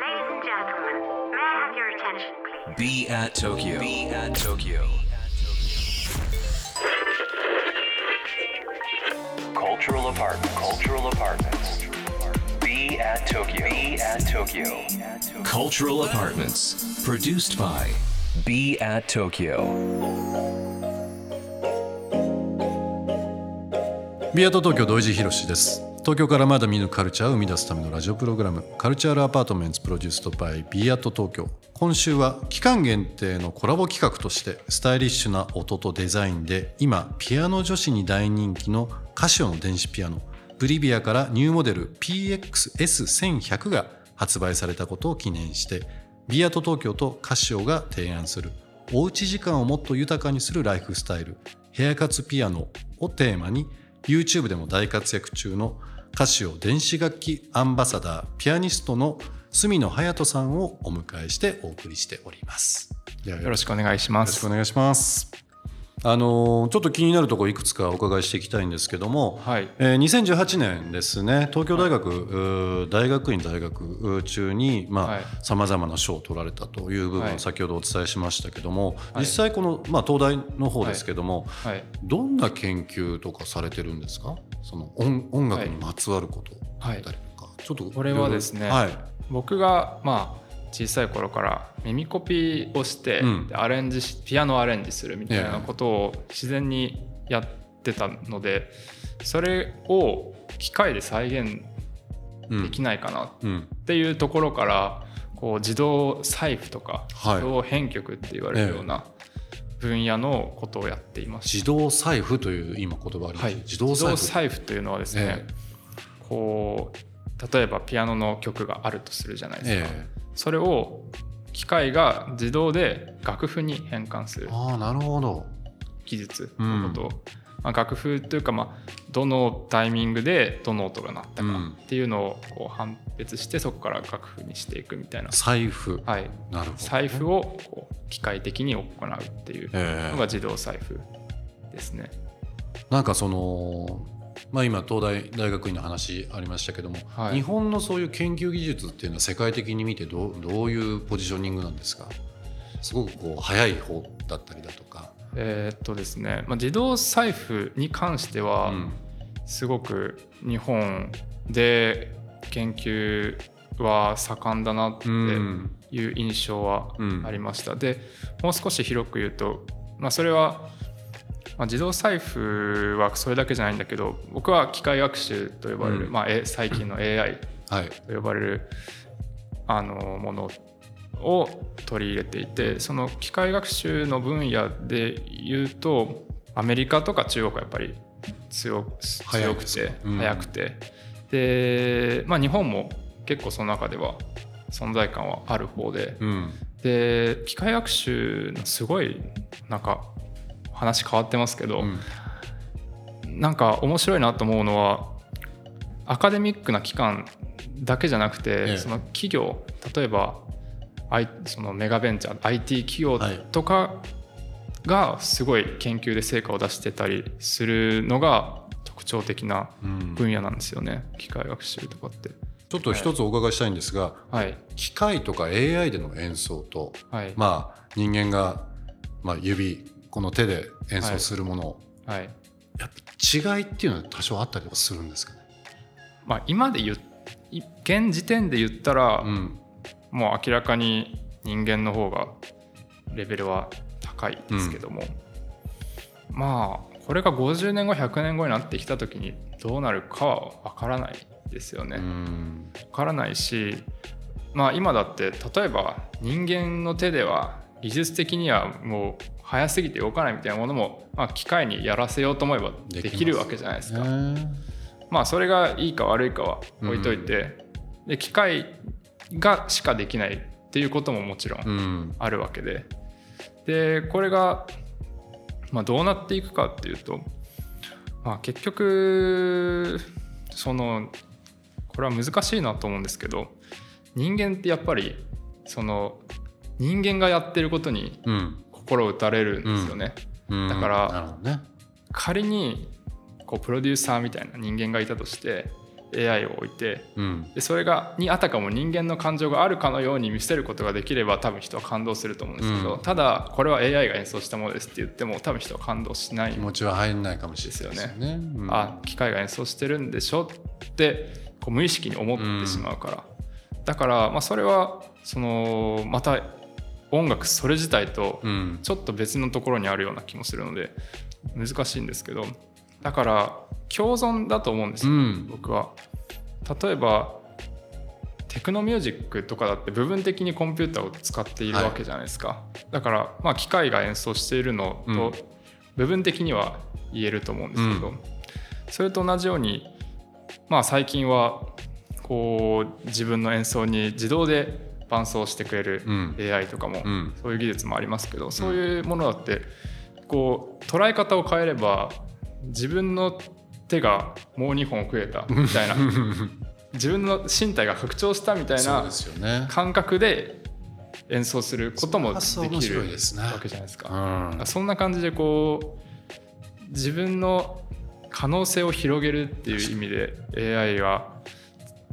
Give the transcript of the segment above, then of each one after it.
Ladies and gentlemen, may I have your attention, please? Be at Tokyo. Be at Tokyo. Cultural apartment. Cultural apartments. Be at Tokyo. Be at Tokyo. Cultural apartments. Produced by Be at Tokyo. ビアート東京土井地博です 東京からまだ見ぬカルチャーを生み出すためのラジオプログラムカルチャールアパートメンツプロデュースドバイビアート東京。今週は期間限定のコラボ企画としてスタイリッシュな音とデザインで今ピアノ女子に大人気のカシオの電子ピアノブリビアからニューモデル PXS1100 が発売されたことを記念してビアート東京とカシオが提案するおうち時間をもっと豊かにするライフスタイルヘアカツピアノをテーマに YouTube でも大活躍中のカシオ電子楽器アンバサダーピアニストの住野隼人さんをお迎えしてお送りしております。よよろしくお願いします。ろしくお願いします。あのーちょっと気になるところいくつかお伺いしていきたいんですけども、はいえー2018年ですね東京大学、うー大学院大学中にはいさまざ、まな賞を取られたという部分はいを先ほどお伝えしましたけども、はい実際この、まあ、東大の方ですけども、はい。どんな研究とかされてるんですか？その音音楽にまつわることだったりとか、ちょっとこれはですねはい。僕がまあ小さい頃から耳コピーをして、うん。でアレンジしピアノをアレンジするみたいなことを自然にやってたのでそれを機械で再現うんできないかなっうん。ていうところからこう自動財布とかはい。自動編曲って言われるような分野のことをやっていました。自動財布という今言葉あります、はい、自動財布。というのはですね、こう例えばピアノの曲があるとするじゃないですか、えそれを機械が自動で楽譜に変換する。えああなるほど。技術のことを、まあ、楽譜というか、まあ、どのタイミングでどの音が鳴ったかうんっていうのをこう判別してそこから楽譜にしていくみたいな、財布、はい、なるほど財布をこう機械的に行うっていうええのが自動財布ですね。なんかそのまあ今東大大学院の話ありましたけども、はい。日本のそういう研究技術っていうのは世界的に見てどうどういうポジショニングなんですか？すごくこう早い方だったりだとか、えーっとですね、まあ、自動財布に関しては、うん。すごく日本で研究は盛んだなってうん。いう印象はうんありました。でもう少し広く言うと、まあ、それは、まあ、自動財布はそれだけじゃないんだけど僕は機械学習と呼ばれる、うん。まあ、え最近の AI はい。と呼ばれるあのものを取り入れていてその機械学習の分野で言うとアメリカとか中国はやっぱり強くて早くて、で、まあ、日本も結構その中では存在感はある方で。うん。で機械学習のすごいなんか話変わってますけど、うん。なんか面白いなと思うのはアカデミックな機関だけじゃなくて、ええ。その企業例えば、そのメガベンチャー IT 企業はい。とかがすごい研究で成果を出してたりするのが特徴的なうん。分野なんですよね、機械学習とかって。ちょっと一つお伺いしたいんですが、はい。機械とか AI での演奏と、はい。まあ人間が、まあ、指この手で演奏するもの、はい。やっぱ違いっていうのは多少あったりはするんですかね、まあ、今で言うい現時点で言ったら、うんもう明らかに人間の方がレベルは高いですけども、まあこれが50年後100年後になってきた時にどうなるかは分からないですよね。う分んからないしまあ今だって例えば人間の手では技術的にはもう早すぎて動かないみたいなものも、まあ、機械にやらせようと思えばでできるわけじゃないですか。まあそれがいいか悪いかは置いといて、で機械がしかできないっていうことももちろんうん。あるわけで。でこれが、まあ、どうなっていくかっていうと、まあ、結局そのこれは難しいなと思うんですけど人間ってやっぱりその人間がやってることにうん。心打たれるんですよね。うん。だからね。仮にこうプロデューサーみたいな人間がいたとして AI を置いてうん。でそれがにあたかも人間の感情があるかのように見せることができれば多分人は感動すると思うんですけど、うん。ただこれは AI が演奏したものですって言っても多分人は感動しない気持ちは入んないかもしれないですよね。うん。あ機械が演奏してるんでしょってこう無意識に思ってしまうから、だからまあそれはそのまた音楽それ自体とうん。ちょっと別のところにあるような気もするので難しいんですけどだから共存だと思うんですよ、うん。僕は。例えばテクノミュージックとかだって部分的にコンピューターを使っているわけじゃないですか、だからまあ機械が演奏しているのうん。と部分的には言えると思うんですけど、うん。それと同じようにまあ最近はこう自分の演奏に自動で伴奏してくれるうん。AI とかもうん。そういう技術もありますけど、そういうものだってこう捉え方を変えれば自分の手がもう2本増えた みたいな自分の身体が拡張したみたいな。感覚で演奏することもできるわけじゃないですうか。んそんな感じでこう自分の可能性を広げるっていう意味で AI が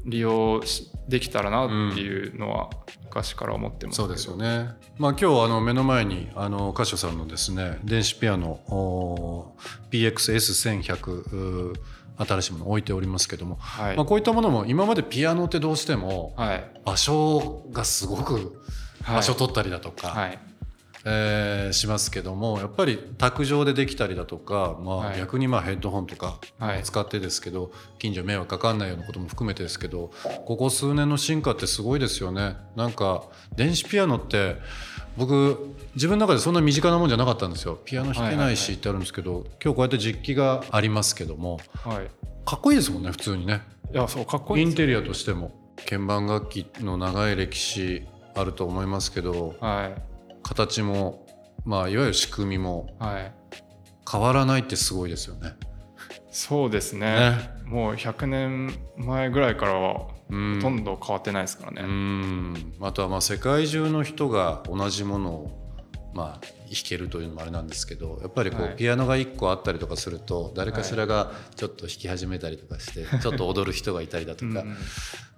利用しできたらなっていうのは昔から思ってますそうですよね。まあ今日あの目の前にあのカショさんのですね電子ピアノおー PXS1100 うー新しいもの置いておりますけども、はい、まあこういったものも今までピアノってどうしてもはい。場所がすごくはい。場所取ったりだとか、はいえーしますけどもやっぱり卓上でできたりだとか、まあ、はい。逆にまあヘッドホンとかはい。使ってですけど、近所迷惑かかんないようなことも含めてですけどここ数年の進化ってすごいですよね。なんか電子ピアノって僕自分の中でそんな身近なもんじゃなかったんですよ。ピアノ弾けないしってあるんですけど、今日こうやって実機がありますけどもはい。かっこいいですもんね普通にね。いやそうかっこいいですインテリアとしても。鍵盤楽器の長い歴史あると思いますけどはい形もまあいわゆる仕組みもはい。変わらないってすごいですよね。そうですね。ね。もう100年前ぐらいからはうん。ほとんど変わってないですからね、うん。あとはまあ世界中の人が同じものをまあ弾けるというのもあれなんですけどやっぱりこう、はい。ピアノが1個あったりとかすると誰かしらがちょっと弾き始めたりとかして、ちょっと踊る人がいたりだとか、うん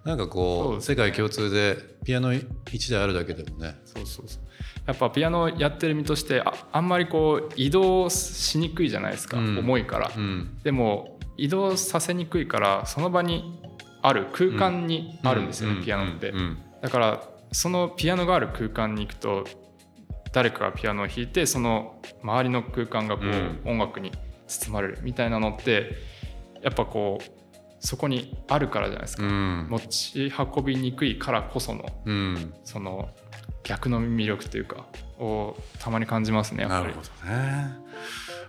なんかこう世界共通でピアノ1台あるだけでもね。そうそうそう。やっぱピアノやってる身としてああんまりこう移動しにくいじゃないですか、うん。重いから、うん。でも移動させにくいからその場にある空間にあるんですよね、うん。ピアノって、だからそのピアノがある空間に行くと誰かがピアノを弾いてその周りの空間がこう、うん音楽に包まれるみたいなのってやっぱこうそこにあるからじゃないですか、うん。持ち運びにくいからこそのうん。その逆の魅力というかをたまに感じますねなるほどね。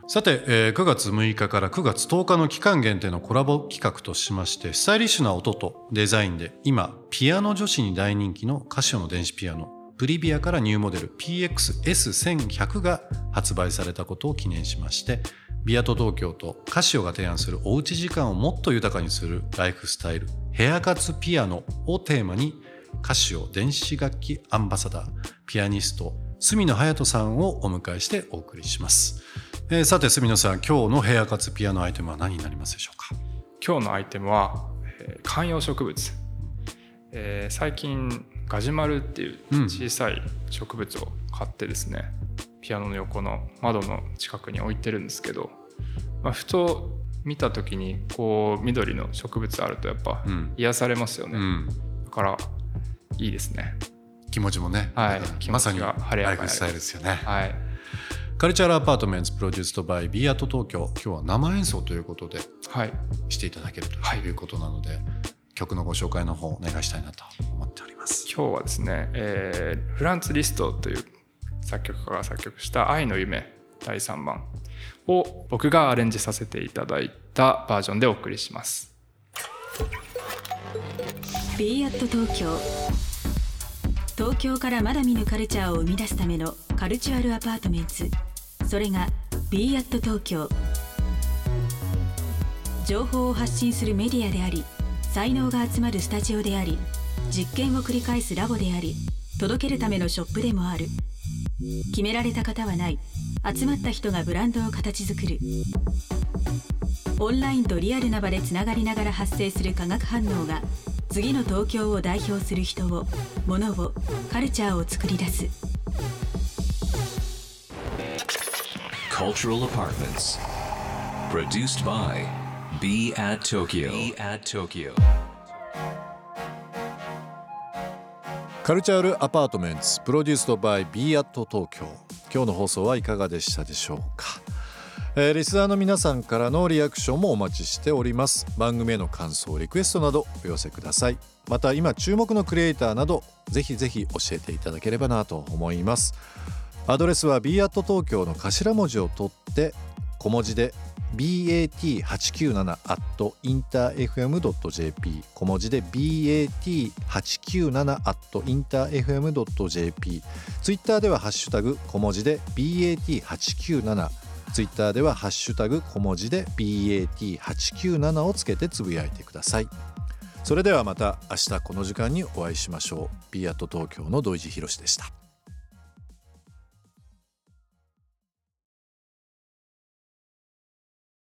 さて、えー9月6日から9月10日の期間限定のコラボ企画としましてスタイリッシュな音とデザインで今ピアノ女子に大人気のカシオの電子ピアノプリビアからニューモデル PXS1100 が発売されたことを記念しましてビアト東京とカシオが提案するおうち時間をもっと豊かにするライフスタイルヘアカツピアノをテーマにカシオ電子楽器アンバサダーピアニスト住野隼人さんをお迎えしてお送りします、えーさて住野さん今日のヘアカツピアノアイテムは何になりますでしょうか？今日のアイテムは、えー観葉植物、えー最近ガジュマルっていううん小さい植物を買ってですね、ピアノの横の窓の近くに置いてるんですけど、まあ、ふと見た時にこう緑の植物あるとやっぱうん。癒されますよね、うん。だからいいですね。気持ちもね、はい。まさに晴れやかにスタイルですよね、はい。 cultural apartment produced by b at 東京今日は生演奏ということではい。していただけるということなので、曲のご紹介の方お願いしたいなと思っております。今日はですね、えーフランツ・リストという作曲家が作曲した「愛の夢」第3番を僕がアレンジさせていただいたバージョンでお送りします。b アット東京。東京からまだ見ぬカルチャーを生み出すための cultural apartments。それが b アット東京。情報を発信するメディアであり才能が集まるスタジオであり実験を繰り返すラボであり届けるためのショップでもある。決められた型はない。集まった人がブランドを形作る。オンラインとリアルな場でつながりながら発生する化学反応が次の東京を代表する人を物をカルチャーを作り出す。Cultural Apartments. Produced by Be at Tokyo. Be at Tokyo. カルチャールアパートメンツプロデュースドバイ b アット東京今日の放送はいかがでしたでしょうか、えー、リスナーの皆さんからのリアクションもお待ちしております。番組への感想リクエストなどお寄せください。また今注目のクリエイターなどぜひぜひ教えていただければなと思います。アドレスは b アット東京の頭文字を取って小文字で bat897.interfm.jp 小文字で bat897.interfm.jp ツイッターではハッシュタグ小文字で bat897 ツイッターではハッシュタグ小文字で bat897 をつけてつぶやいてください。それではまた明日この時間にお会いしましょう。B アット東京の土井地博でした。